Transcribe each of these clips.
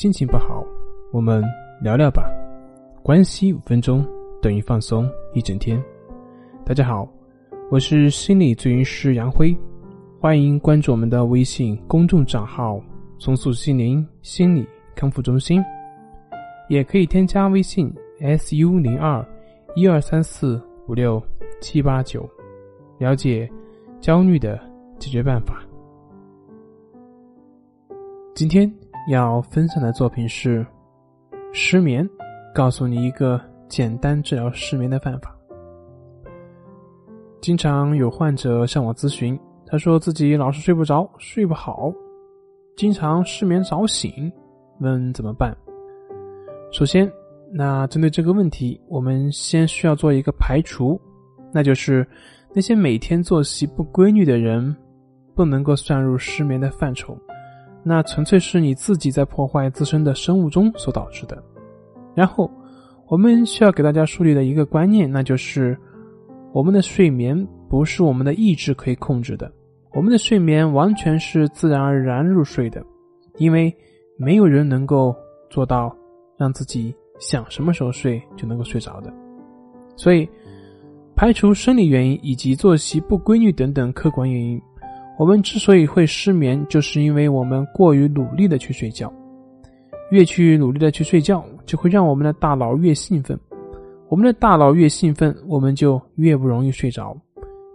心情不好，我们聊聊吧。关系五分钟等于放松一整天。大家好，我是心理咨询师杨辉，欢迎关注我们的微信公众账号“重塑心灵心理康复中心”，也可以添加微信 “su 零二一二三四五六七八九”，了解焦虑的解决办法。今天。要分享的作品是失眠，告诉你一个简单治疗失眠的办法。经常有患者向我咨询，他说自己老是睡不着、睡不好，经常失眠早醒，问怎么办？首先，那针对这个问题，我们先需要做一个排除，那就是那些每天作息不规律的人，不能够算入失眠的范畴。那纯粹是你自己在破坏自身的生物钟所导致的。然后，我们需要给大家树立的一个观念，那就是我们的睡眠不是我们的意志可以控制的，我们的睡眠完全是自然而然入睡的，因为没有人能够做到让自己想什么时候睡就能够睡着的。所以，排除生理原因以及作息不规律等等客观原因。我们之所以会失眠，就是因为我们过于努力的去睡觉，越去努力的去睡觉，就会让我们的大脑越兴奋。我们的大脑越兴奋，我们就越不容易睡着，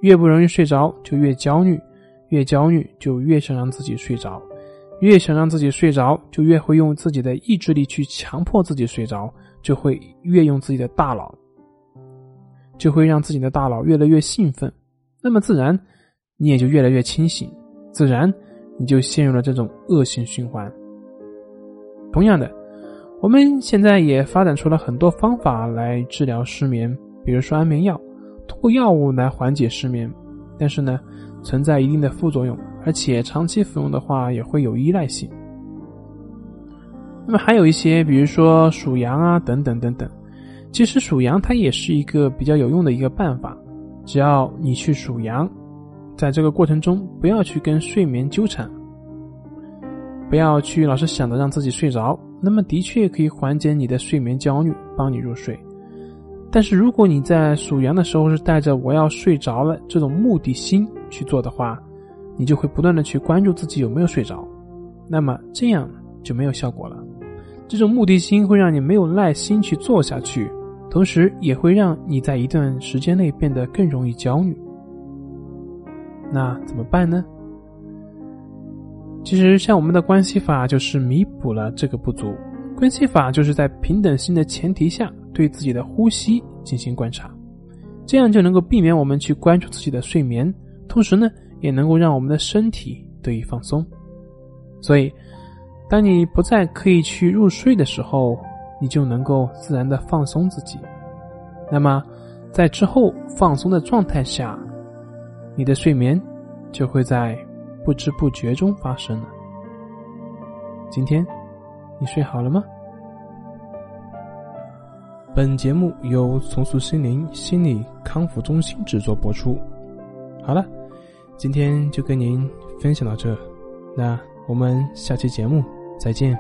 越不容易睡着就越焦虑，越焦虑就越想让自己睡着，越想让自己睡着就越会用自己的意志力去强迫自己睡着，就会越用自己的大脑，就会让自己的大脑越来越兴奋，那么自然。你也就越来越清醒，自然你就陷入了这种恶性循环。同样的，我们现在也发展出了很多方法来治疗失眠，比如说安眠药，通过药物来缓解失眠，但是呢，存在一定的副作用，而且长期服用的话也会有依赖性。那么还有一些，比如说数羊啊，等等等等。其实数羊它也是一个比较有用的一个办法，只要你去数羊。在这个过程中，不要去跟睡眠纠缠，不要去老是想着让自己睡着，那么的确可以缓解你的睡眠焦虑，帮你入睡。但是如果你在数羊的时候是带着我要睡着了这种目的心去做的话，你就会不断的去关注自己有没有睡着，那么这样就没有效果了。这种目的心会让你没有耐心去做下去，同时也会让你在一段时间内变得更容易焦虑。那怎么办呢？其实，像我们的关系法就是弥补了这个不足。关系法就是在平等心的前提下，对自己的呼吸进行观察，这样就能够避免我们去关注自己的睡眠，同时呢，也能够让我们的身体得以放松。所以，当你不再刻意去入睡的时候，你就能够自然的放松自己。那么，在之后放松的状态下。你的睡眠就会在不知不觉中发生了。今天你睡好了吗？本节目由重塑心灵心理康复中心制作播出。好了，今天就跟您分享到这，那我们下期节目再见。